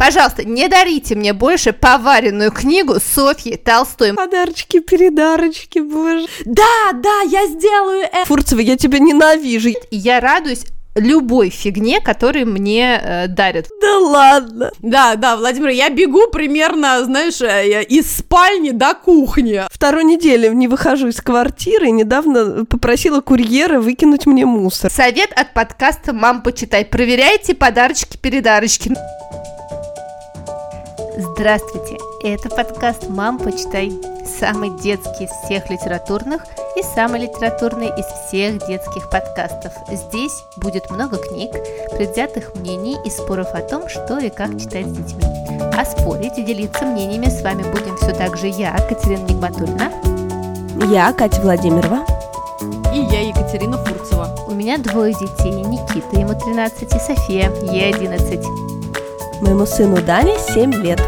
Пожалуйста, не дарите мне больше поваренную книгу Софьи Толстой. Подарочки, передарочки, боже. Да, да, я сделаю это. Фурцева, я тебя ненавижу. Я радуюсь любой фигне, которую мне э, дарят. Да ладно. Да, да, Владимир, я бегу примерно, знаешь, э, из спальни до кухни. Вторую неделю не выхожу из квартиры и недавно попросила курьера выкинуть мне мусор. Совет от подкаста «Мам, почитай». Проверяйте подарочки-передарочки. Здравствуйте, это подкаст «Мам, почитай». Самый детский из всех литературных и самый литературный из всех детских подкастов. Здесь будет много книг, предвзятых мнений и споров о том, что и как читать с детьми. А спорить и делиться мнениями с вами будем все так же я, Катерина Нигматульна. Я, Катя Владимирова. И я, Екатерина Фурцева. У меня двое детей, Никита, ему 13, и София, ей 11. Моему сыну Дане 7 лет.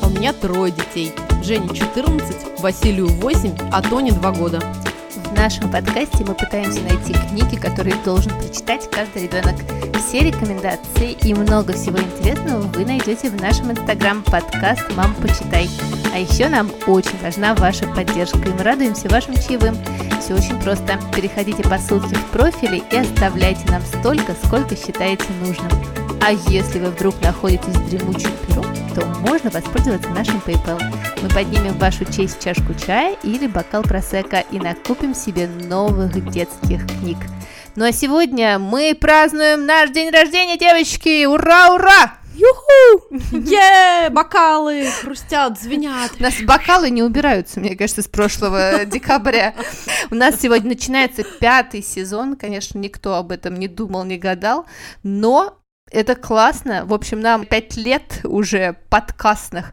А у меня трое детей. Жене 14, Василию 8, а Тоне 2 года. В нашем подкасте мы пытаемся найти книги, которые должен прочитать каждый ребенок. Все рекомендации и много всего интересного вы найдете в нашем инстаграм подкаст «Мам, почитай». А еще нам очень важна ваша поддержка, и мы радуемся вашим чаевым. Все очень просто. Переходите по ссылке в профиле и оставляйте нам столько, сколько считаете нужным. А если вы вдруг находитесь в дремучем перу, то можно воспользоваться нашим PayPal. Мы поднимем в вашу честь чашку чая или бокал просека и накупим себе новых детских книг. Ну а сегодня мы празднуем наш день рождения, девочки! Ура, ура! Юху! Е, бокалы хрустят, звенят. У нас бокалы не убираются, мне кажется, с прошлого декабря. У нас сегодня начинается пятый сезон. Конечно, никто об этом не думал, не гадал. Но это классно. В общем, нам пять лет уже подкастных.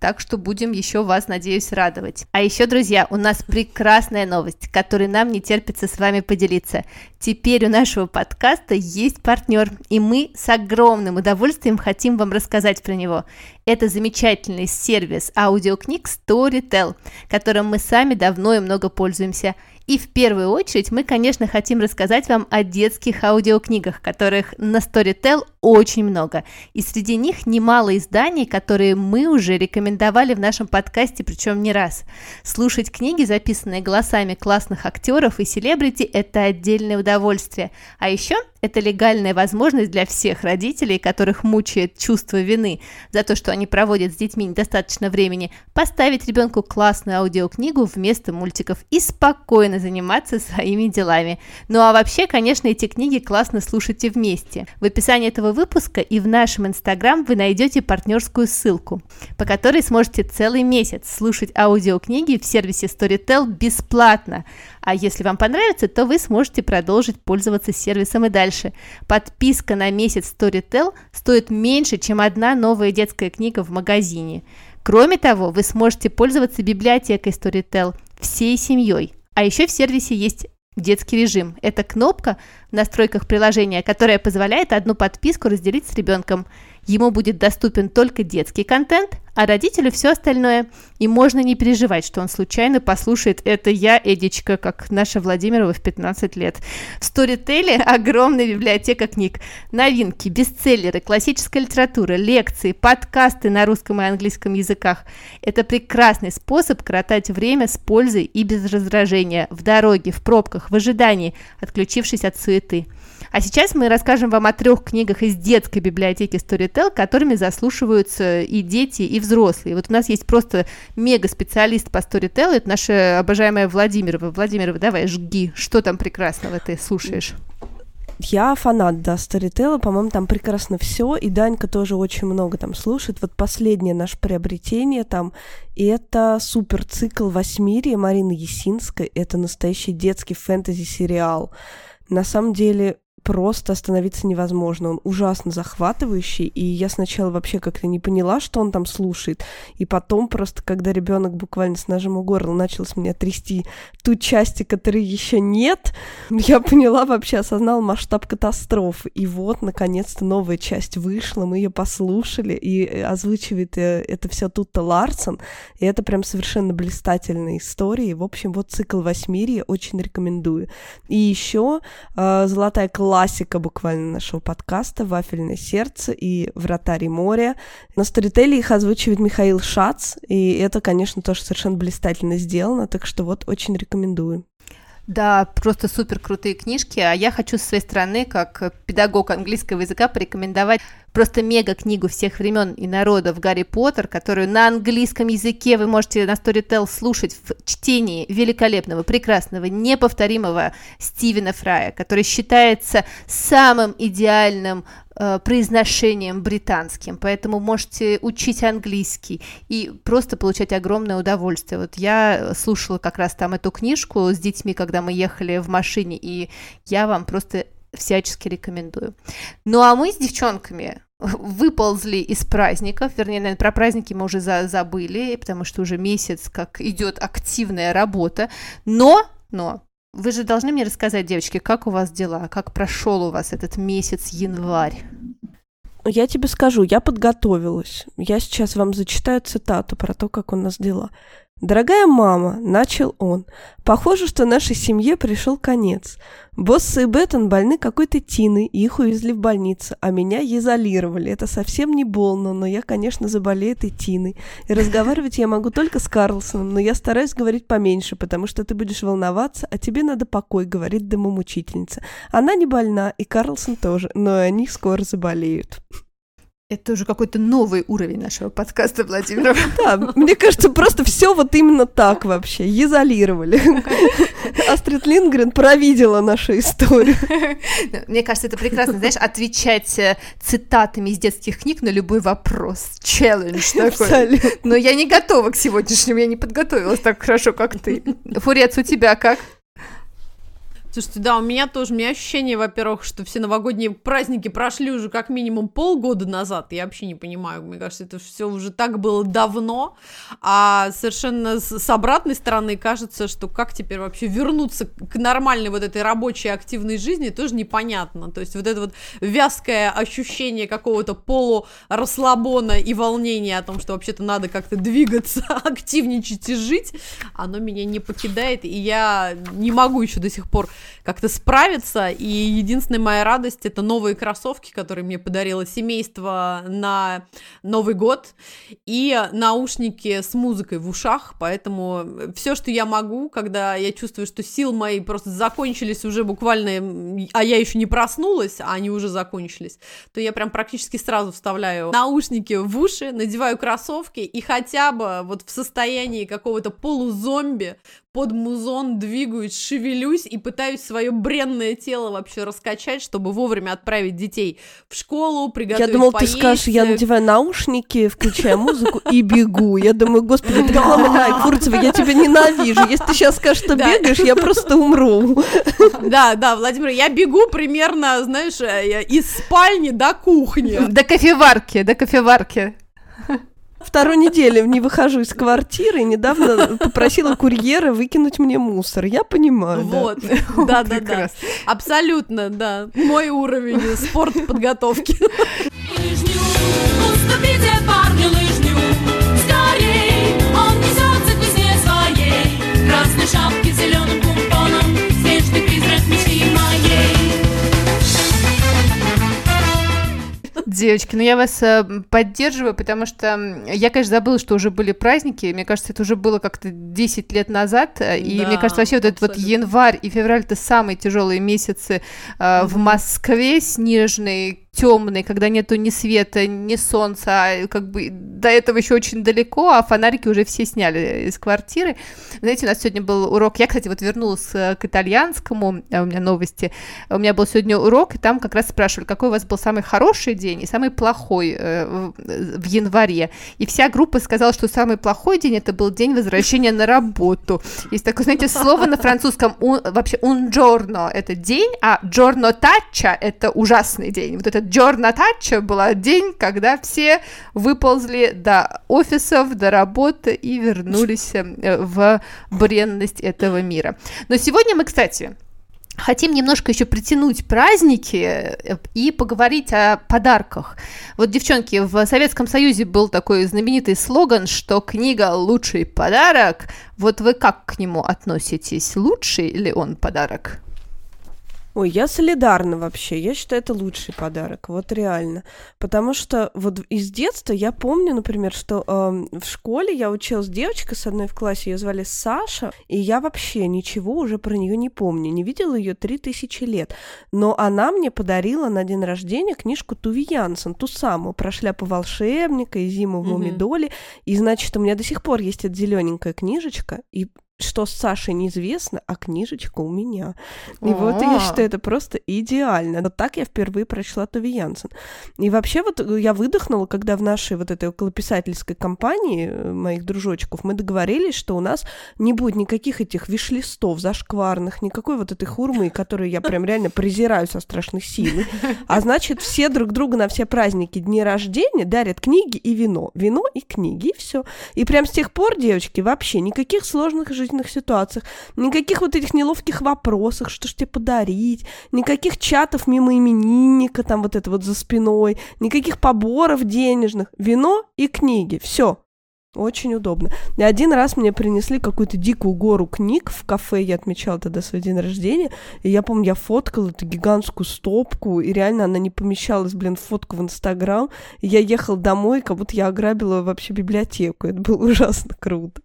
Так что будем еще вас, надеюсь, радовать. А еще, друзья, у нас прекрасная новость, которой нам не терпится с вами поделиться. Теперь у нашего подкаста есть партнер, и мы с огромным удовольствием хотим вам рассказать про него. Это замечательный сервис аудиокниг Storytel, которым мы сами давно и много пользуемся. И в первую очередь мы, конечно, хотим рассказать вам о детских аудиокнигах, которых на Storytel очень много. И среди них немало изданий, которые мы уже рекомендовали в нашем подкасте, причем не раз. Слушать книги, записанные голосами классных актеров и селебрити, это отдельное удовольствие. А еще это легальная возможность для всех родителей, которых мучает чувство вины за то, что они проводят с детьми недостаточно времени, поставить ребенку классную аудиокнигу вместо мультиков и спокойно заниматься своими делами. Ну а вообще, конечно, эти книги классно слушайте вместе. В описании этого выпуска и в нашем инстаграм вы найдете партнерскую ссылку, по которой сможете целый месяц слушать аудиокниги в сервисе Storytel бесплатно. А если вам понравится, то вы сможете продолжить пользоваться сервисом и дальше. Подписка на месяц Storytel стоит меньше, чем одна новая детская книга в магазине. Кроме того, вы сможете пользоваться библиотекой Storytel всей семьей. А еще в сервисе есть детский режим. Это кнопка в настройках приложения, которая позволяет одну подписку разделить с ребенком. Ему будет доступен только детский контент, а родителю все остальное. И можно не переживать, что он случайно послушает «Это я, Эдичка», как наша Владимирова в 15 лет. В Storytel огромная библиотека книг. Новинки, бестселлеры, классическая литература, лекции, подкасты на русском и английском языках. Это прекрасный способ коротать время с пользой и без раздражения, в дороге, в пробках, в ожидании, отключившись от суеты. А сейчас мы расскажем вам о трех книгах из детской библиотеки Storytel, которыми заслушиваются и дети, и взрослые. Вот у нас есть просто мега-специалист по Storytel, это наша обожаемая Владимирова. Владимирова, давай, жги, что там прекрасного ты слушаешь? Я фанат, да, Старителла, по-моему, там прекрасно все, и Данька тоже очень много там слушает. Вот последнее наше приобретение там, это супер цикл «Восьмирия» Марины Есинской, это настоящий детский фэнтези-сериал. На самом деле, просто остановиться невозможно. Он ужасно захватывающий, и я сначала вообще как-то не поняла, что он там слушает. И потом просто, когда ребенок буквально с ножом у горла начал с меня трясти ту части, которой еще нет, я поняла вообще, осознала масштаб катастрофы. И вот, наконец-то, новая часть вышла, мы ее послушали, и э, озвучивает э, это все тут-то Ларсон, и это прям совершенно блистательная история. В общем, вот цикл Восьмирия очень рекомендую. И еще э, «Золотая класс» классика буквально нашего подкаста «Вафельное сердце» и «Вратарь моря». На Storytel их озвучивает Михаил Шац, и это, конечно, тоже совершенно блистательно сделано, так что вот очень рекомендую. Да, просто супер крутые книжки. А я хочу со своей стороны, как педагог английского языка, порекомендовать просто мега книгу всех времен и народов Гарри Поттер, которую на английском языке вы можете на Storytel слушать в чтении великолепного, прекрасного, неповторимого Стивена Фрая, который считается самым идеальным э, произношением британским, поэтому можете учить английский и просто получать огромное удовольствие. Вот я слушала как раз там эту книжку с детьми, когда мы ехали в машине, и я вам просто всячески рекомендую. Ну а мы с девчонками выползли из праздников, вернее, наверное, про праздники мы уже за забыли, потому что уже месяц, как идет активная работа, но, но, вы же должны мне рассказать, девочки, как у вас дела, как прошел у вас этот месяц январь? Я тебе скажу, я подготовилась. Я сейчас вам зачитаю цитату про то, как у нас дела. «Дорогая мама», — начал он, — «похоже, что нашей семье пришел конец. Боссы и Беттон больны какой-то тиной, их увезли в больницу, а меня изолировали. Это совсем не больно, но я, конечно, заболею этой тиной. И разговаривать я могу только с Карлсоном, но я стараюсь говорить поменьше, потому что ты будешь волноваться, а тебе надо покой», — говорит домомучительница. Она не больна, и Карлсон тоже, но они скоро заболеют. Это уже какой-то новый уровень нашего подкаста, Владимир. Да, мне кажется, просто все вот именно так вообще, изолировали. Астрид Лингрен провидела нашу историю. Мне кажется, это прекрасно, знаешь, отвечать э, цитатами из детских книг на любой вопрос. Челлендж такой. Но я не готова к сегодняшнему, я не подготовилась так хорошо, как ты. Фурец, у тебя как? Слушайте, да, у меня тоже, у меня ощущение, во-первых, что все новогодние праздники прошли уже как минимум полгода назад, я вообще не понимаю, мне кажется, это все уже так было давно, а совершенно с, обратной стороны кажется, что как теперь вообще вернуться к нормальной вот этой рабочей активной жизни, тоже непонятно, то есть вот это вот вязкое ощущение какого-то полурасслабона и волнения о том, что вообще-то надо как-то двигаться, активничать и жить, оно меня не покидает, и я не могу еще до сих пор как-то справиться. И единственная моя радость это новые кроссовки, которые мне подарило семейство на Новый год, и наушники с музыкой в ушах. Поэтому все, что я могу, когда я чувствую, что сил мои просто закончились уже буквально, а я еще не проснулась, а они уже закончились, то я прям практически сразу вставляю наушники в уши, надеваю кроссовки и хотя бы вот в состоянии какого-то полузомби под музон двигаюсь, шевелюсь и пытаюсь свое бренное тело вообще раскачать, чтобы вовремя отправить детей в школу, приготовить Я думал, поесть. ты скажешь, я надеваю наушники, включаю музыку и бегу. Я думаю, господи, ты Ай, Фурцева, я тебя ненавижу. Если ты сейчас скажешь, что бегаешь, я просто умру. Да, да, Владимир, я бегу примерно, знаешь, э, из спальни до кухни. До кофеварки, до кофеварки. Вторую неделю не выхожу из квартиры и недавно попросила курьера выкинуть мне мусор. Я понимаю. Вот, да, да, да. Абсолютно, да. Мой уровень спорт подготовки. Лыжню, уступите парню лыжню, скорей, он несется к весне своей, красной шапки зеленым Девочки, ну я вас э, поддерживаю, потому что я, конечно, забыла, что уже были праздники. Мне кажется, это уже было как-то 10 лет назад. Э, и да, мне кажется, вообще вот этот вот январь и февраль это самые тяжелые месяцы э, mm-hmm. в Москве снежные темный, когда нету ни света, ни солнца, а как бы до этого еще очень далеко, а фонарики уже все сняли из квартиры. Знаете, у нас сегодня был урок, я, кстати, вот вернулась к итальянскому, а у меня новости, у меня был сегодня урок, и там как раз спрашивали, какой у вас был самый хороший день и самый плохой э, в, январе. И вся группа сказала, что самый плохой день это был день возвращения на работу. Есть такое, знаете, слово на французском, вообще un giorno это день, а giorno taccia это ужасный день. Вот это этот Джорна Тача была день, когда все выползли до офисов, до работы и вернулись э, в бренность этого мира. Но сегодня мы, кстати, Хотим немножко еще притянуть праздники э, и поговорить о подарках. Вот, девчонки, в Советском Союзе был такой знаменитый слоган, что книга «Лучший подарок». Вот вы как к нему относитесь? Лучший ли он подарок? Ой, я солидарна вообще. Я считаю, это лучший подарок. Вот реально. Потому что вот из детства я помню, например, что э, в школе я училась девочкой с одной в классе, ее звали Саша, и я вообще ничего уже про нее не помню. Не видела ее три тысячи лет. Но она мне подарила на день рождения книжку Туви Янсен, ту самую, про шляпу волшебника и зиму в Мумидоле. И, значит, у меня до сих пор есть эта зелененькая книжечка, и что с Сашей неизвестно, а книжечка у меня. И О-о-о. вот я считаю, это просто идеально. Вот так я впервые прочла Тови Янсен. И вообще вот я выдохнула, когда в нашей вот этой околописательской компании э, моих дружочков мы договорились, что у нас не будет никаких этих виш-листов зашкварных, никакой вот этой хурмы, которую я прям реально презираю со страшной силой. А значит, все друг друга на все праздники, дни рождения дарят книги и вино. Вино и книги, и все. И прям с тех пор, девочки, вообще никаких сложных жизней жизненных ситуациях, никаких вот этих неловких вопросов, что ж тебе подарить, никаких чатов мимо именинника, там вот это вот за спиной, никаких поборов денежных, вино и книги, все. Очень удобно. И один раз мне принесли какую-то дикую гору книг в кафе, я отмечала тогда свой день рождения, и я помню, я фоткала эту гигантскую стопку, и реально она не помещалась, блин, в фотку в Инстаграм, и я ехала домой, как будто я ограбила вообще библиотеку, это было ужасно круто.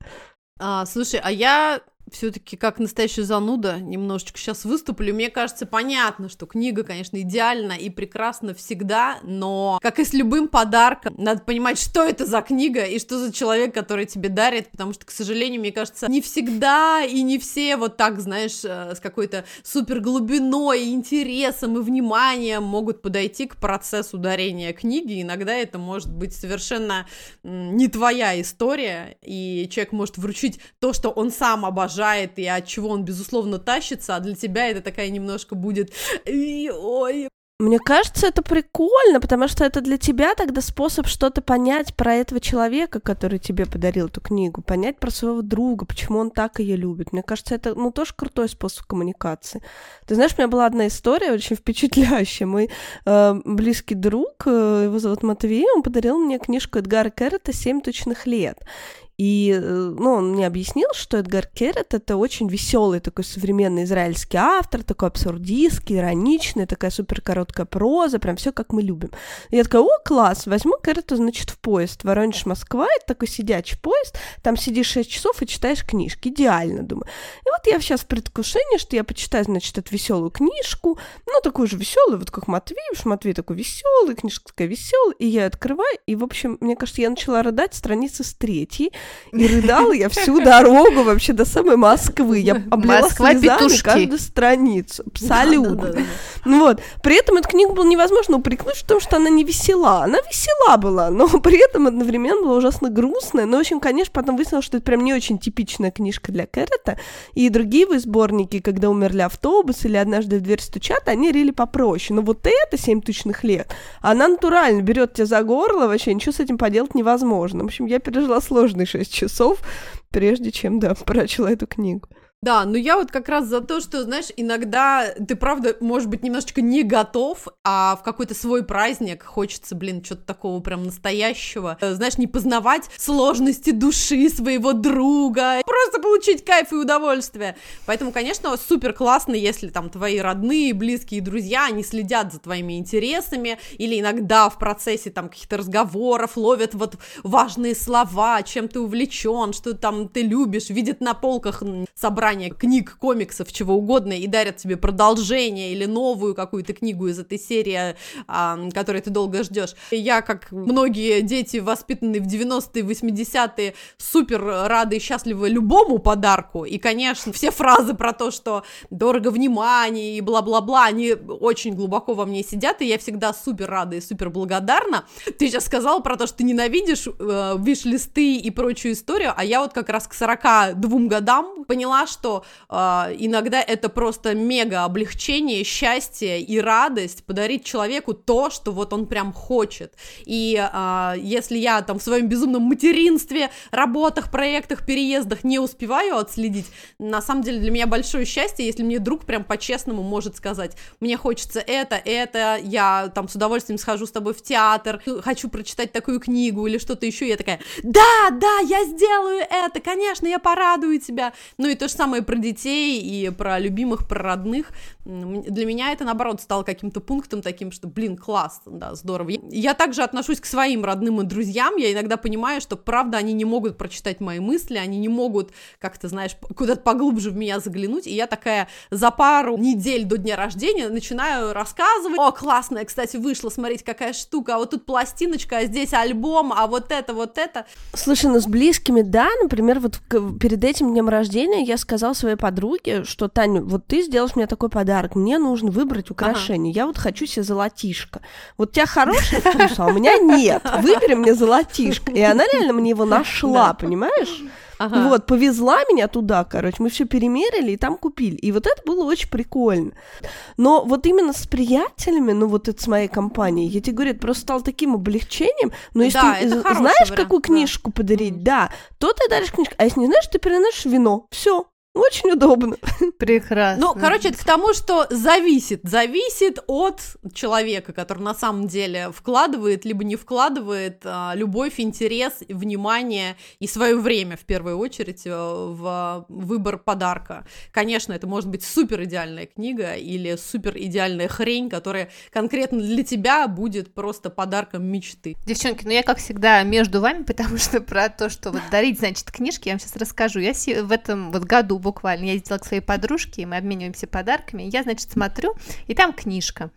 А, слушай, а я все-таки как настоящая зануда немножечко сейчас выступлю. Мне кажется, понятно, что книга, конечно, идеальна и прекрасна всегда, но, как и с любым подарком, надо понимать, что это за книга и что за человек, который тебе дарит, потому что, к сожалению, мне кажется, не всегда и не все вот так, знаешь, э, с какой-то супер глубиной, интересом и вниманием могут подойти к процессу дарения книги. Иногда это может быть совершенно не твоя история, и человек может вручить то, что он сам обожает, обожает и от чего он, безусловно, тащится, а для тебя это такая немножко будет ой, мне кажется, это прикольно, потому что это для тебя тогда способ что-то понять про этого человека, который тебе подарил эту книгу, понять про своего друга, почему он так ее любит. Мне кажется, это, ну, тоже крутой способ коммуникации. Ты знаешь, у меня была одна история очень впечатляющая. Мой э, близкий друг, э, его зовут Матвей, он подарил мне книжку Эдгара Керрета «Семь точных лет». И, э, ну, он мне объяснил, что Эдгар Керрет — это очень веселый такой современный израильский автор, такой абсурдистский, ироничный, такая супер короткая проза, прям все как мы любим. И я такая, о, класс, возьму Керрета, значит, в поезд. Воронеж-Москва, это такой сидячий поезд, там сидишь 6 часов и читаешь книжки, идеально, думаю. И вот я сейчас в предвкушении, что я почитаю, значит, эту веселую книжку, ну, такую же веселую, вот как Матвей, уж Матвей такой веселый, книжка такая веселая, и я открываю, и, в общем, мне кажется, я начала рыдать страницы с третьей, и рыдала я всю дорогу вообще до самой Москвы. Я облила Москва слезами каждую страницу. Абсолютно. Ну вот. При этом эту книгу было невозможно упрекнуть в том, что она не весела. Она весела была, но при этом одновременно была ужасно грустная. Но, в общем, конечно, потом выяснилось, что это прям не очень типичная книжка для Кэррета. И другие его сборники, когда умерли автобус или однажды в дверь стучат, они рили попроще. Но вот это «Семь тысячных лет», она натурально берет тебя за горло, вообще ничего с этим поделать невозможно. В общем, я пережила сложный шесть часов, прежде чем, да, прочла эту книгу. Да, но я вот как раз за то, что, знаешь, иногда ты, правда, может быть, немножечко не готов, а в какой-то свой праздник хочется, блин, что-то такого прям настоящего, э, знаешь, не познавать сложности души своего друга, просто получить кайф и удовольствие. Поэтому, конечно, супер классно, если там твои родные, близкие друзья, они следят за твоими интересами, или иногда в процессе там каких-то разговоров ловят вот важные слова, чем ты увлечен, что там ты любишь, видят на полках собрания собрание книг, комиксов, чего угодно, и дарят тебе продолжение или новую какую-то книгу из этой серии, а, которую ты долго ждешь. Я, как многие дети, воспитанные в 90-е, 80-е, супер рады и счастливы любому подарку, и, конечно, все фразы про то, что дорого внимание и бла-бла-бла, они очень глубоко во мне сидят, и я всегда супер рада и супер благодарна. Ты сейчас сказала про то, что ты ненавидишь э, виш-листы и прочую историю, а я вот как раз к 42 годам поняла, что э, иногда это просто мега облегчение, счастье и радость подарить человеку то, что вот он прям хочет. И э, если я там в своем безумном материнстве, работах, проектах, переездах не успеваю отследить, на самом деле для меня большое счастье, если мне друг прям по-честному может сказать, мне хочется это, это, я там с удовольствием схожу с тобой в театр, хочу прочитать такую книгу или что-то еще, я такая, да, да, я сделаю это, конечно, я порадую тебя. Ну и то же самое самое про детей и про любимых, про родных. Для меня это, наоборот, стало каким-то пунктом таким, что, блин, класс, да, здорово. Я также отношусь к своим родным и друзьям, я иногда понимаю, что, правда, они не могут прочитать мои мысли, они не могут как-то, знаешь, куда-то поглубже в меня заглянуть, и я такая за пару недель до дня рождения начинаю рассказывать, о, классная, кстати, вышла, смотрите, какая штука, а вот тут пластиночка, а здесь альбом, а вот это, вот это. Слушай, ну с близкими, да, например, вот перед этим днем рождения я сказала своей подруге, что, Таня, вот ты сделаешь мне такой подарок, мне нужно выбрать украшение, ага. я вот хочу себе золотишко. Вот у тебя хороший вкус, а у меня нет, выбери мне золотишко. И она реально мне его нашла, понимаешь? Ага. Вот, повезла меня туда, короче, мы все перемерили и там купили. И вот это было очень прикольно. Но вот именно с приятелями, ну вот это с моей компанией, я тебе говорю, это просто стало таким облегчением. Но если да, ты знаешь, вариант, какую книжку да. подарить, да, то ты даришь книжку. А если не знаешь, ты переносишь вино. Все, очень удобно. Прекрасно. Ну, короче, это к тому, что зависит. Зависит от человека, который на самом деле вкладывает, либо не вкладывает а, любовь, интерес, внимание и свое время, в первую очередь, э, в выбор подарка. Конечно, это может быть супер идеальная книга или супер идеальная хрень, которая конкретно для тебя будет просто подарком мечты. Девчонки, ну я, как всегда, между вами, потому что про то, что вот дарить, значит, книжки, я вам сейчас расскажу. Я в этом вот году буквально. Я ездила к своей подружке, и мы обмениваемся подарками. Я, значит, смотрю, и там книжка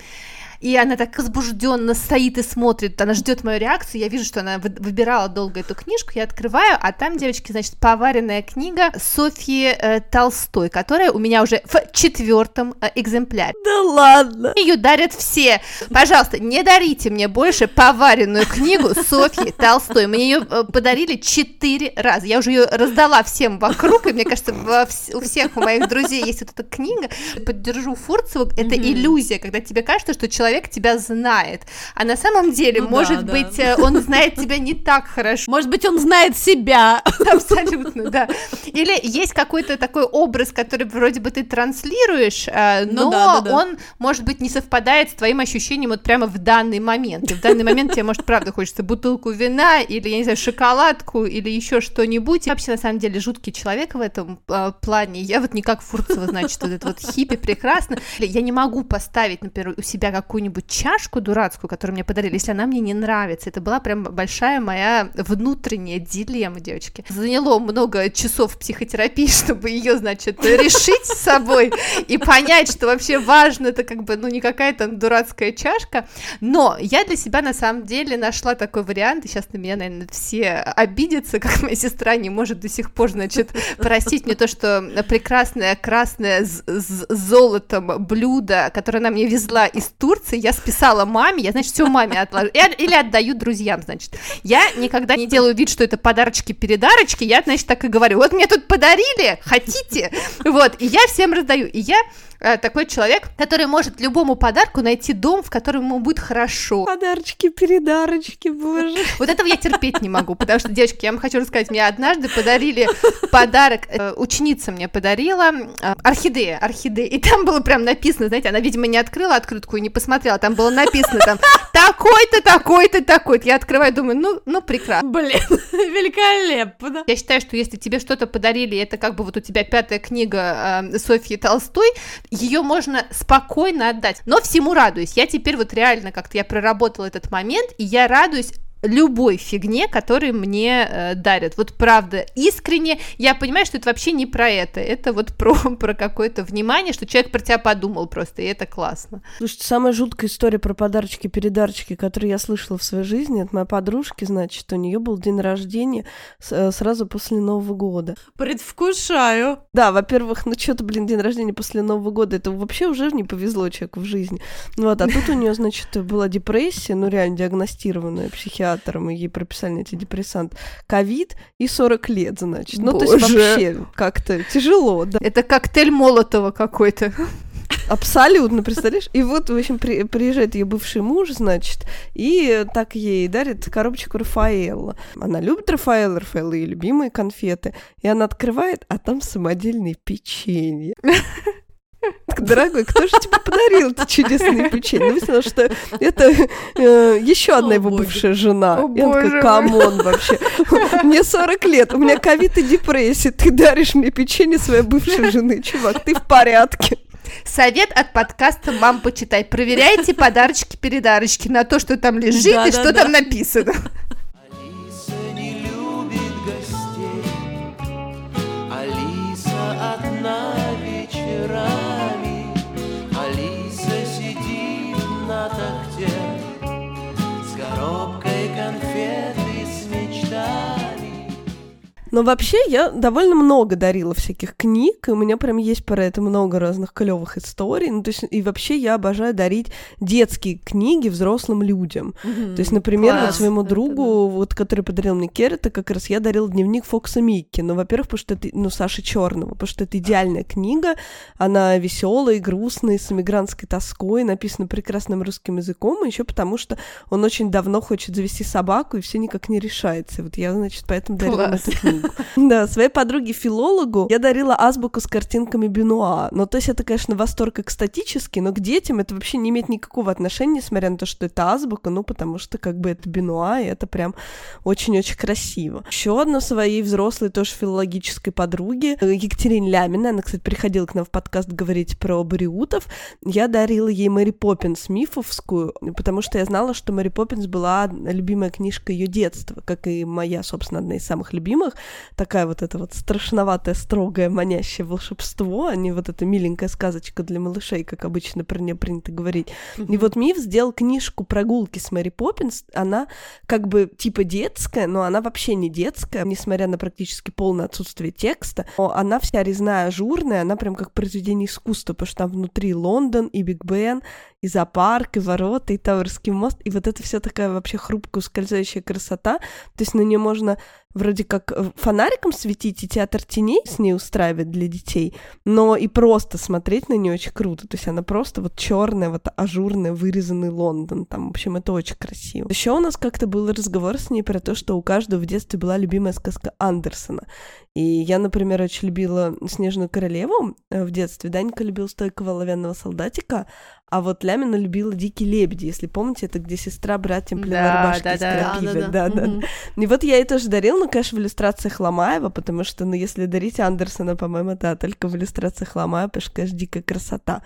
и она так возбужденно стоит и смотрит, она ждет мою реакцию, я вижу, что она выбирала долго эту книжку, я открываю, а там, девочки, значит, поваренная книга Софьи э, Толстой, которая у меня уже в четвертом э, экземпляре. Да ладно! Ее дарят все. Пожалуйста, не дарите мне больше поваренную книгу Софьи Толстой. Мне ее э, подарили четыре раза. Я уже ее раздала всем вокруг, и мне кажется, у всех у моих друзей есть вот эта книга. Поддержу Фурцеву, это иллюзия, когда тебе кажется, что человек человек тебя знает, а на самом деле, ну, может да, быть, да. Э, он знает тебя не так хорошо. Может быть, он знает себя. Абсолютно, да. Или есть какой-то такой образ, который вроде бы ты транслируешь, э, ну но ну, да, да, он, может быть, не совпадает с твоим ощущением вот прямо в данный момент. И в данный момент тебе, может, правда хочется бутылку вина или, я не знаю, шоколадку или еще что-нибудь. Вообще, на самом деле, жуткий человек в этом э, плане. Я вот не как Фурцева, значит, вот это вот хиппи прекрасно. Я не могу поставить, например, у себя какую какую-нибудь чашку дурацкую, которую мне подарили, если она мне не нравится. Это была прям большая моя внутренняя дилемма, девочки. Заняло много часов психотерапии, чтобы ее, значит, решить с собой и понять, что вообще важно, это как бы, ну, не какая-то дурацкая чашка. Но я для себя, на самом деле, нашла такой вариант, и сейчас на меня, наверное, все обидятся, как моя сестра не может до сих пор, значит, простить мне то, что прекрасное красное с, золотом блюдо, которое она мне везла из Турции, инструкции я списала маме, я, значит, все маме отложу. Или отдаю друзьям, значит. Я никогда не делаю вид, что это подарочки-передарочки, я, значит, так и говорю, вот мне тут подарили, хотите? Вот, и я всем раздаю. И я Э, такой человек, который может любому подарку найти дом, в котором ему будет хорошо. Подарочки, передарочки, боже. Вот этого я терпеть не могу, потому что, девочки, я вам хочу рассказать, мне однажды подарили подарок, э, ученица мне подарила э, орхидея, орхидея, и там было прям написано, знаете, она, видимо, не открыла открытку и не посмотрела, там было написано там такой-то, такой-то, такой-то. Я открываю, думаю, ну, ну, прекрасно. Блин, великолепно. Я считаю, что если тебе что-то подарили, это как бы вот у тебя пятая книга э, Софьи Толстой, ее можно спокойно отдать. Но всему радуюсь. Я теперь вот реально как-то я проработала этот момент, и я радуюсь любой фигне, которую мне э, дарят. Вот правда, искренне, я понимаю, что это вообще не про это, это вот про, про какое-то внимание, что человек про тебя подумал просто, и это классно. Слушайте, самая жуткая история про подарочки-передарочки, которую я слышала в своей жизни от моей подружки, значит, у нее был день рождения э, сразу после Нового года. Предвкушаю. Да, во-первых, ну что-то, блин, день рождения после Нового года, это вообще уже не повезло человеку в жизни. Вот, а тут у нее, значит, была депрессия, ну реально диагностированная психиатрия, психиатром, и ей прописали антидепрессант. Ковид и 40 лет, значит. Ну, Боже. то есть вообще как-то тяжело, да. Это коктейль Молотова какой-то. Абсолютно, представляешь? И вот, в общем, при, приезжает ее бывший муж, значит, и так ей дарит коробочку Рафаэлла. Она любит Рафаэлла, Рафаэлла ее любимые конфеты. И она открывает, а там самодельные печенье. Дорогой, кто же тебе подарил эти чудесные печенье? Ну, выяснилось, что это э, еще одна О, его боже. бывшая жена. О, Я боже такая, come on вообще. Мне 40 лет, у меня ковид и депрессия. Ты даришь мне печенье своей бывшей жены. Чувак, ты в порядке. Совет от подкаста «Мам, почитай». Проверяйте подарочки-передарочки на то, что там лежит и Да-да-да. что там написано. Алиса не любит гостей, Алиса одна Но вообще я довольно много дарила всяких книг, и у меня прям есть про это много разных клевых историй. Ну, то есть, и вообще я обожаю дарить детские книги взрослым людям. То есть, например, вот Класс. своему Это другу, вот, который подарил мне Керрита, как раз я дарила дневник Фокса Микки. Ну, во-первых, потому что это, ну, Саши Черного, потому что это идеальная книга, она веселая, грустная, с эмигрантской тоской, написана прекрасным русским языком, и еще потому что он очень давно хочет завести собаку, и все никак не решается. И вот я, значит, поэтому дарила Класс. эту книгу. Да, своей подруге-филологу я дарила азбуку с картинками Бенуа. Ну, то есть это, конечно, восторг экстатический, но к детям это вообще не имеет никакого отношения, несмотря на то, что это азбука, ну, потому что как бы это Бенуа, и это прям очень-очень красиво. Еще одна своей взрослой тоже филологической подруги, э, Екатерине Ляминой, она, кстати, приходила к нам в подкаст говорить про бариутов, я дарила ей Мэри Поппинс мифовскую, потому что я знала, что Мэри Поппинс была любимая книжка ее детства, как и моя, собственно, одна из самых любимых. Такая вот это вот страшноватое, строгое, манящее волшебство, а не вот эта миленькая сказочка для малышей, как обычно про нее принято говорить. И вот Миф сделал книжку «Прогулки с Мэри Поппинс». Она как бы типа детская, но она вообще не детская, несмотря на практически полное отсутствие текста. Но она вся резная, ажурная, она прям как произведение искусства, потому что там внутри Лондон и Биг Бен, и зоопарк, и ворота, и Тауэрский мост, и вот это все такая вообще хрупкая, ускользающая красота. То есть на нее можно вроде как э, фонариком светить и театр теней с ней устраивать для детей, но и просто смотреть на нее очень круто. То есть она просто вот черная, вот ажурная, вырезанный Лондон. Там, в общем, это очень красиво. Еще у нас как-то был разговор с ней про то, что у каждого в детстве была любимая сказка Андерсона. И я, например, очень любила «Снежную королеву» э, в детстве. Данька любил «Стойкого оловянного солдатика», а вот Лямина любила «Дикие лебеди». Если помните, это где сестра братьям плела Да, рубашки да, из да. крапивы. Да-да-да. Да, да. Мгм. И вот я ей тоже дарила, ну, конечно, в иллюстрациях Ломаева, потому что, ну, если дарить Андерсона, по-моему, да, только в иллюстрациях Ломаева, потому что, конечно, дикая красота.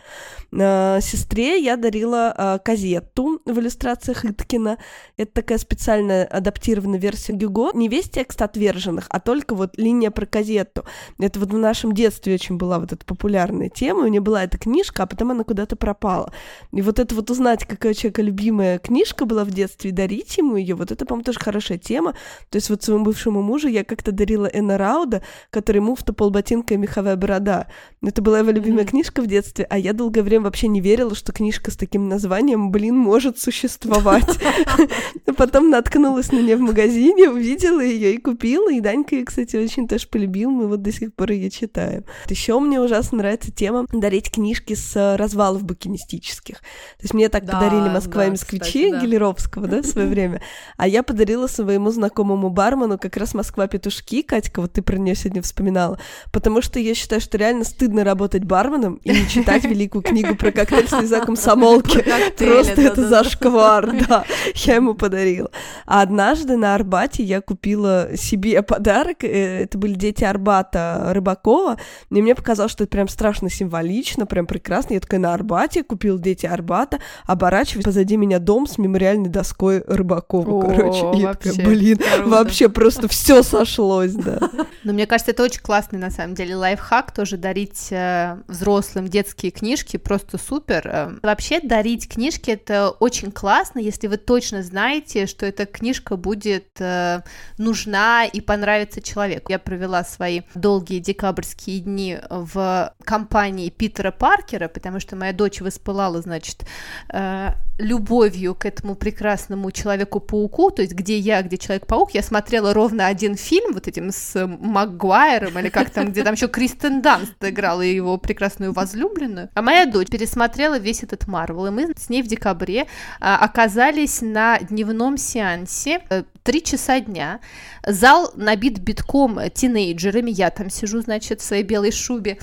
А, сестре я дарила а, Казетту в иллюстрациях Иткина. Это такая специальная адаптированная версия Гюго. Не весь текст отверженных, а только вот линия про Казетту. Это вот в нашем детстве очень была вот эта популярная тема. У нее была эта книжка, а потом она куда-то пропала. И вот это вот узнать, какая у человека любимая книжка была в детстве, и дарить ему ее, вот это, по-моему, тоже хорошая тема. То есть вот своему бывшему мужу я как-то дарила Энна Рауда, который муфта, полботинка и меховая борода. Это была его любимая Мгм. книжка в детстве, а я долгое время вообще не верила, что книжка с таким названием, блин, может существовать. Потом наткнулась на нее в магазине, увидела ее и купила, и Данька ее, кстати, очень тоже полюбил, мы вот до сих пор ее читаем. Еще мне ужасно нравится тема дарить книжки с э, развалов букинистических. То есть мне так Да, подарили Москва и да, москвичи кстати, да. Гелеровского, да, в свое время. А я подарила своему знакомому бармену как раз Москва петушки, Катька, вот ты про нее сегодня вспоминала, потому что я считаю, что реально стыдно работать барменом и не читать великую книгу про коктейль слеза комсомолки. коктейли, Просто это зашквар, да. Я ему подарила. А однажды на Арбате я купила себе подарок. э, Это были дети Арбата Рыбакова. И мне показалось, что это прям страшно символично, прям прекрасно. Я такая на Арбате купила дети Арбата, оборачиваюсь, позади меня дом с мемориальной доской Рыбакова. О, Короче, и я такая, блин, круто. вообще просто все сошлось, да. Но мне кажется, это очень классный, на самом деле, лайфхак тоже дарить э, взрослым детские книжки, просто супер. Э, Вообще дарить книжки это очень классно, если вы точно знаете, что эта книжка будет э, нужна и понравится человеку. Я провела свои долгие декабрьские дни в компании Питера Паркера, потому что моя дочь воспылала, значит, э, любовью к этому прекрасному Человеку-пауку, то есть где я, где Человек-паук, я смотрела ровно один фильм, вот этим с Магуайром, или как там, где там еще Кристен Данст играла его прекрасную возлюбленную, а моя дочь пересмотрела весь этот Марвел, и мы с ней в декабре а, оказались на дневном сеансе, э, три часа дня, зал набит битком тинейджерами, я там сижу, значит, в своей белой шубе,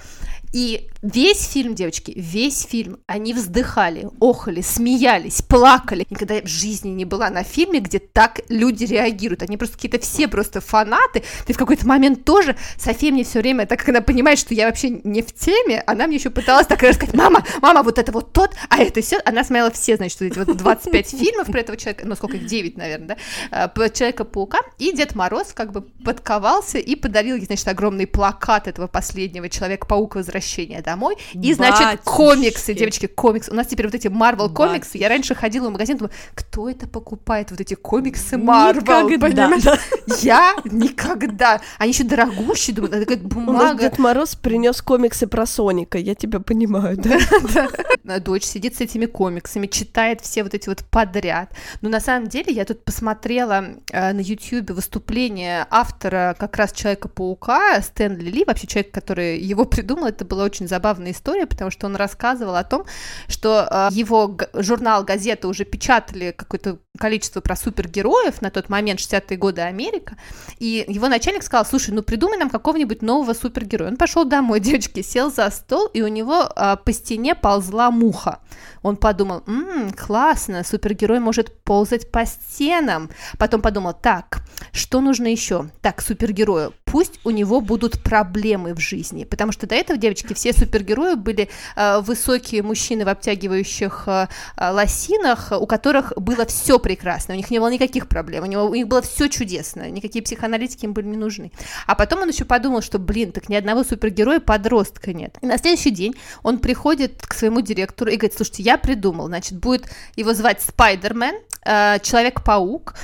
И весь фильм, девочки, весь фильм, они вздыхали, охали, смеялись, плакали. Никогда в жизни не была на фильме, где так люди реагируют. Они просто какие-то все просто фанаты. Ты в какой-то момент тоже, София мне все время, так как она понимает, что я вообще не в теме, она мне еще пыталась так рассказать, мама, мама, вот это вот тот, а это все. Она смотрела все, значит, вот эти вот 25 фильмов про этого человека, ну сколько их, 9, наверное, да, э, Человека-паука. И Дед Мороз как бы подковался и подарил ей, значит, огромный плакат этого последнего Человека-паука возвращения домой. И, значит, Батюшки. комиксы, девочки, комиксы. У нас теперь вот эти Marvel комиксы. Я раньше ходила в магазин, думаю, кто это покупает вот эти комиксы Marvel? Никогда. Я никогда. Они еще дорогущие, думаю, нас бумага. Дед Мороз принес комиксы про Соника, я тебя понимаю, да? Дочь сидит с этими комиксами, читает все вот эти вот подряд. Но на самом деле я тут посмотрела э, на YouTube выступление автора как раз Человека-паука Стэнли Ли, вообще человек, который его придумал. Это была очень забавная история, потому что он рассказывал о том, что э, его журнал, газета уже печатали какое-то количество про супергероев на тот момент, 60-е годы Америка, и его начальник сказал, слушай, ну придумай нам какого-нибудь нового супергероя. Он пошел домой, девочки, сел за стол, и у него а, по стене ползла муха. Он подумал, «М, классно, супергерой может ползать по стенам. Потом подумал, так, что нужно еще? Так, супергерою, пусть у него будут проблемы в жизни, потому что до этого, девочки, все супергерои были а, высокие мужчины в обтягивающих а, лосинах, у которых было все прекрасно, у них не было никаких проблем, у, него, у них было все чудесно, никакие психоаналитики им были не нужны. А потом он еще подумал, что, блин, так ни одного супергероя подростка нет. И на следующий день он приходит к своему директору и говорит, слушайте, я придумал, значит, будет его звать Спайдермен, э, Человек-паук,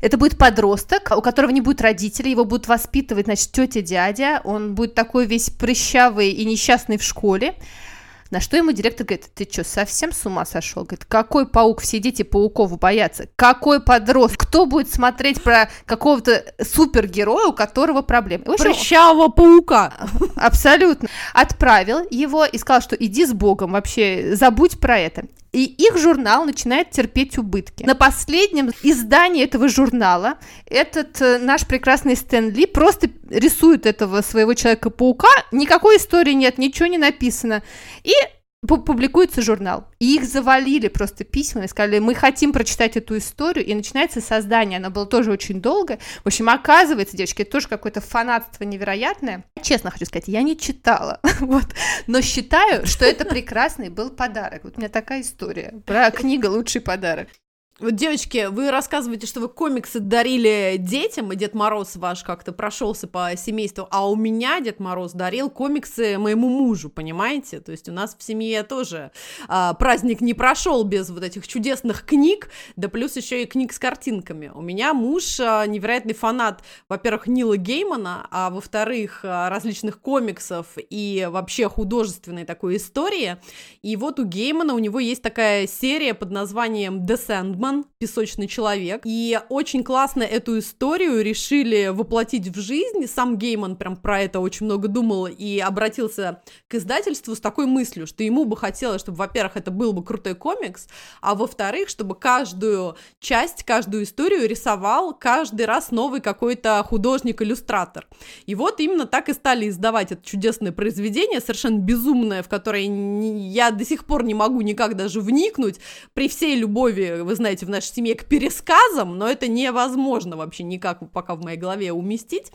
это будет подросток, у которого не будет родителей, его будут воспитывать, значит, тетя, дядя, он будет такой весь прыщавый и несчастный в школе. На что ему директор говорит, ты что, совсем с ума сошел? Говорит, какой паук? Все дети пауков боятся. Какой подросток? Кто будет смотреть про какого-то супергероя, у которого проблемы? В общем, Прыщавого паука. Абсолютно. Отправил его и сказал, что иди с Богом, вообще забудь про это. И их журнал начинает терпеть убытки. На последнем издании этого журнала этот э, наш прекрасный Стэн Ли просто рисует этого своего Человека-паука, никакой истории нет, ничего не написано. И публикуется журнал. И их завалили просто письмами, сказали, мы хотим прочитать эту историю, и начинается создание, оно было тоже очень долго. В общем, оказывается, девочки, это тоже какое-то фанатство невероятное. Честно хочу сказать, я не читала, вот, но считаю, что это прекрасный был подарок. Вот у меня такая история про книга «Лучший подарок». Вот, девочки, вы рассказываете, что вы комиксы дарили детям, и Дед Мороз ваш как-то прошелся по семейству, а у меня Дед Мороз дарил комиксы моему мужу, понимаете? То есть у нас в семье тоже а, праздник не прошел без вот этих чудесных книг, да плюс еще и книг с картинками. У меня муж а, невероятный фанат, во-первых, Нила Геймана, а во-вторых, а, различных комиксов и вообще художественной такой истории. И вот у Геймана у него есть такая серия под названием The Sandman, Песочный человек. И очень классно эту историю решили воплотить в жизнь. Сам Гейман прям про это очень много думал и обратился к издательству с такой мыслью, что ему бы хотелось, чтобы, во-первых, это был бы крутой комикс, а во-вторых, чтобы каждую часть, каждую историю рисовал каждый раз новый какой-то художник-иллюстратор. И вот именно так и стали издавать это чудесное произведение, совершенно безумное, в которое я до сих пор не могу никак даже вникнуть, при всей любови, вы знаете, в нашей семье к пересказам, но это невозможно вообще никак пока в моей голове уместить.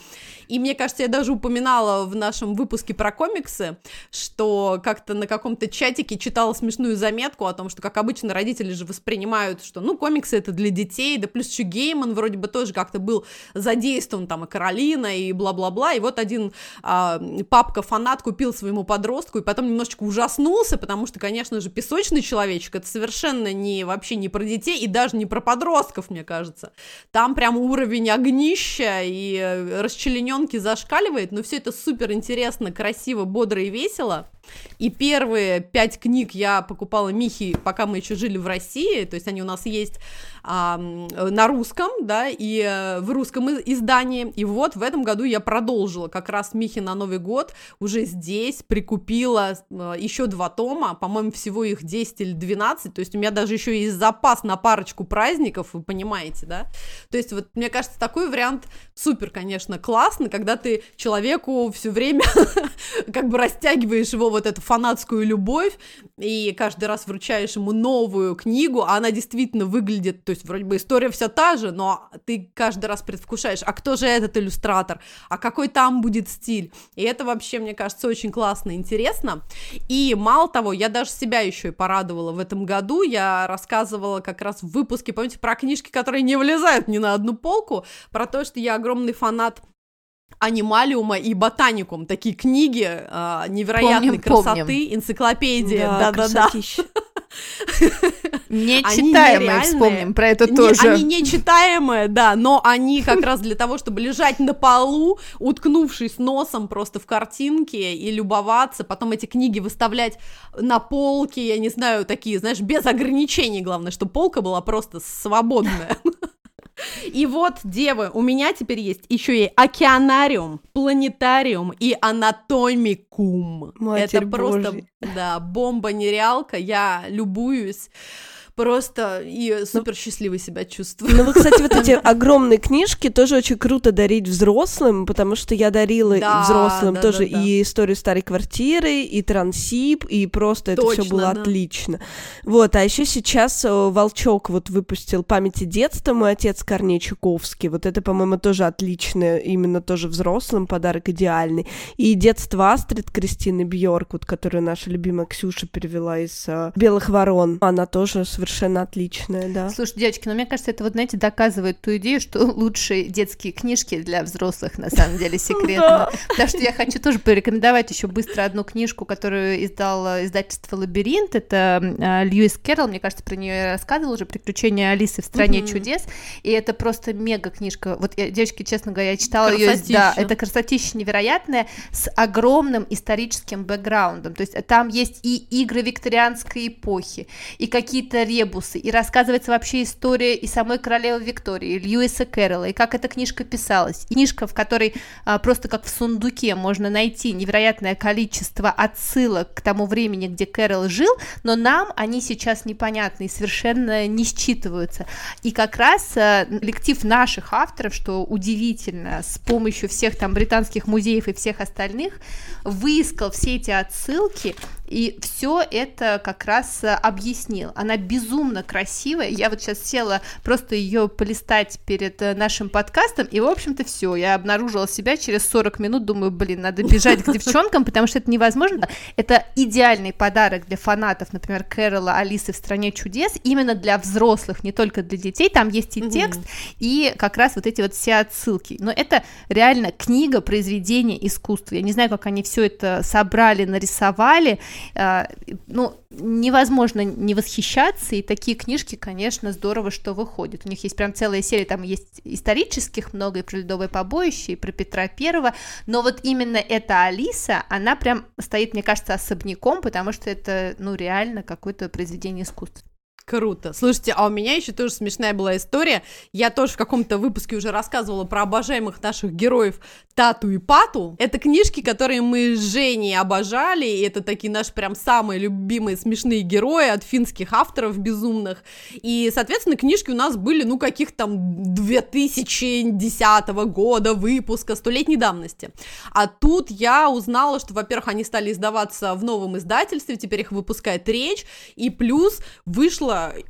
И мне кажется, я даже упоминала в нашем выпуске про комиксы, что как-то на каком-то чатике читала смешную заметку о том, что, как обычно, родители же воспринимают, что, ну, комиксы это для детей, да плюс еще Гейман вроде бы тоже как-то был задействован, там, и Каролина, и бла-бла-бла, и вот один а, папка-фанат купил своему подростку, и потом немножечко ужаснулся, потому что, конечно же, песочный человечек, это совершенно не, вообще не про детей, и даже не про подростков, мне кажется. Там прям уровень огнища и э, расчлененки зашкаливает, но все это супер интересно, красиво, бодро и весело. И первые пять книг я покупала Михи, пока мы еще жили в России, то есть они у нас есть а, на русском, да, и э, в русском издании. И вот в этом году я продолжила как раз Михи на Новый год, уже здесь прикупила э, еще два тома, по-моему, всего их 10 или 12, то есть у меня даже еще есть запас на парочку праздников, вы понимаете, да? То есть вот мне кажется, такой вариант супер, конечно, классно, когда ты человеку все время как бы растягиваешь его вот вот эту фанатскую любовь, и каждый раз вручаешь ему новую книгу, а она действительно выглядит, то есть вроде бы история вся та же, но ты каждый раз предвкушаешь, а кто же этот иллюстратор, а какой там будет стиль, и это вообще, мне кажется, очень классно и интересно, и мало того, я даже себя еще и порадовала. В этом году, я рассказывала как раз в выпуске, помните, про книжки, которые не влезают ни на одну полку, про то, что я огромный фанат анималиума и ботаникум, такие книги э, невероятной Помним, красоты, помним. энциклопедия, Да, да-да-да. Нечитаемые, вспомним про это Не- тоже. они нечитаемые, да, но они как раз для того, чтобы лежать на полу, уткнувшись носом просто в картинке и любоваться, потом эти книги выставлять на полке, я не знаю, такие, знаешь, без ограничений, главное, чтобы полка была просто свободная. И вот, девы, у меня теперь есть еще и океанариум, планетариум и анатомикум. Матерь Это просто, Божья. да, бомба-нереалка, я любуюсь просто и супер счастливой себя чувствую. Ну, вот, кстати, вот эти огромные книжки тоже очень круто дарить взрослым, потому что я дарила Да, взрослым да, тоже да, и историю старой квартиры, и трансип, и просто это все было отлично. Вот, а еще сейчас э, Волчок вот выпустил «Памяти детства», мой отец Корней Чуковский, вот это, по-моему, тоже отличное, именно тоже взрослым подарок идеальный. И «Детство Астрид» Кристины Бьорк, вот, которую наша любимая Ксюша перевела из э, «Белых ворон», она тоже совершенно отличная, да. Слушай, девочки, ну мне кажется, это вот, знаете, доказывает ту идею, что лучшие детские книжки для взрослых на самом деле секретно. Потому что я хочу тоже порекомендовать еще быстро одну книжку, которую издал издательство «Лабиринт». Это э, Льюис Кэрролл, мне кажется, про нее я рассказывала уже, «Приключения Алисы в стране чудес». И это просто мега книжка. Вот, девочки, честно говоря, я читала ее. Да, это красотища невероятная с огромным историческим бэкграундом. То есть там есть и игры викторианской эпохи, и какие-то ребусы, и рассказывается вообще история и самой королевы Виктории, и Льюиса Кэрролла, и как эта книжка писалась. И книжка, в которой а, просто как в сундуке можно найти невероятное количество отсылок к тому времени, где Кэрролл жил, но нам они сейчас непонятны и совершенно не считываются. И как раз а, коллектив наших авторов, что удивительно, с помощью всех там британских музеев и всех остальных, выискал все эти отсылки и все это как раз э, объяснил. Она безумно красивая. Я вот сейчас села просто ее полистать перед э, нашим подкастом, и, в общем-то, все. Я обнаружила себя через 40 минут, думаю, блин, надо бежать к девчонкам, потому что это невозможно. Это идеальный подарок для фанатов, например, Кэрола Алисы в стране чудес, именно для взрослых, не только для детей. Там есть и текст, и как раз вот эти вот все отсылки. Но это реально книга, произведение искусства. Я не знаю, как они все это собрали, нарисовали. А, Ну, невозможно не восхищаться, и такие книжки, конечно, здорово, что выходят. У них есть прям целая серия, там есть исторических много, и про Ледовое побоище, и про Петра Первого, но вот именно эта Алиса, она прям стоит, мне кажется, особняком, потому что это, ну, реально какое-то произведение искусства. Круто. Слушайте, а у меня еще тоже смешная была история. Я тоже в каком-то выпуске уже рассказывала про обожаемых наших героев Тату и Пату. Это книжки, которые мы с Женей обожали, и это такие наши прям самые любимые смешные герои от финских авторов безумных. И, соответственно, книжки у нас были, ну, каких там 2010 года выпуска, столетней давности. А тут я узнала, что, во-первых, они стали издаваться в новом издательстве, теперь их выпускает речь, и плюс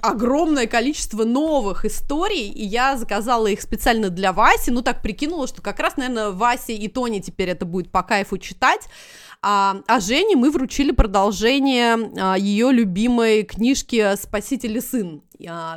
огромное количество новых историй, и я заказала их специально для Васи, ну так прикинула, что как раз, наверное, Васе и Тоне теперь это будет по кайфу читать, а, а Жене мы вручили продолжение а, ее любимой книжки «Спаситель и сын»,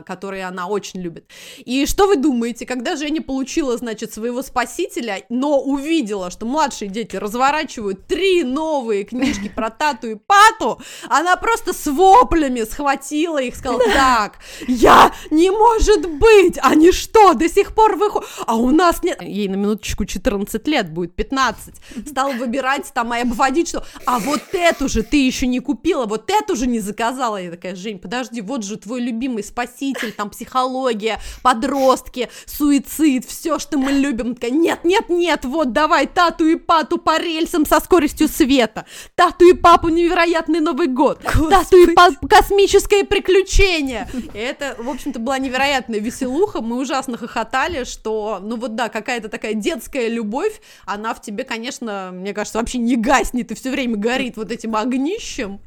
которые она очень любит. И что вы думаете, когда Женя получила, значит, своего спасителя, но увидела, что младшие дети разворачивают три новые книжки про Тату и Пату, она просто с воплями схватила их, сказала, так, я, не может быть, они что, до сих пор выходят, а у нас нет, ей на минуточку 14 лет будет, 15, стала выбирать там и обводить, что, а вот эту же ты еще не купила, вот эту же не заказала, я такая, Жень, подожди, вот же твой любимый спаситель, там психология, подростки, суицид, все, что мы любим. Нет, нет, нет, вот давай тату и пату по рельсам со скоростью света, тату и папу невероятный Новый год, тату и папу космическое приключение. И это, в общем-то, была невероятная веселуха, мы ужасно хохотали, что, ну вот да, какая-то такая детская любовь, она в тебе, конечно, мне кажется, вообще не гаснет и все время горит вот этим огнищем.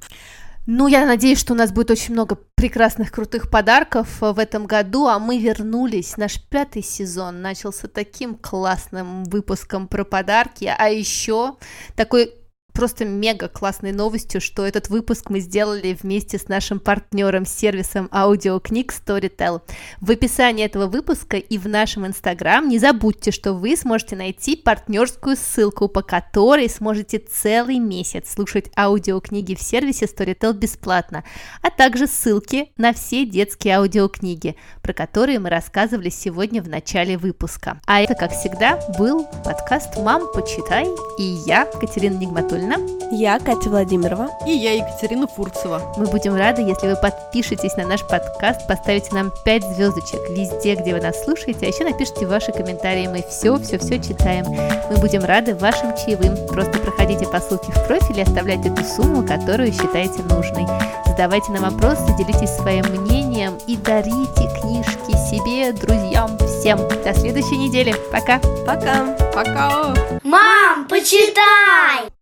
Ну, я надеюсь, что у нас будет очень много прекрасных, крутых подарков э, в этом году, а мы вернулись. Наш пятый сезон начался таким классным выпуском про подарки, а еще такой просто мега классной новостью, что этот выпуск мы сделали вместе с нашим партнером, сервисом аудиокниг Storytel. В описании этого выпуска и в нашем инстаграм не забудьте, что вы сможете найти партнерскую ссылку, по которой сможете целый месяц слушать аудиокниги в сервисе Storytel бесплатно, а также ссылки на все детские аудиокниги, про которые мы рассказывали сегодня в начале выпуска. А это, как всегда, был подкаст «Мам, почитай» и я, Катерина Нигматульна, Я Катя Владимирова. И я Екатерина Фурцева. Мы будем рады, если вы подпишетесь на наш подкаст, поставите нам 5 звездочек везде, где вы нас слушаете, а еще напишите ваши комментарии. Мы все-все-все читаем. Мы будем рады вашим чаевым. Просто проходите по ссылке в профиле и оставляйте ту сумму, которую считаете нужной. Задавайте нам вопросы, делитесь своим мнением и дарите книжки себе, друзьям, всем. До следующей недели. Пока! Пока! Пока! Мам, почитай!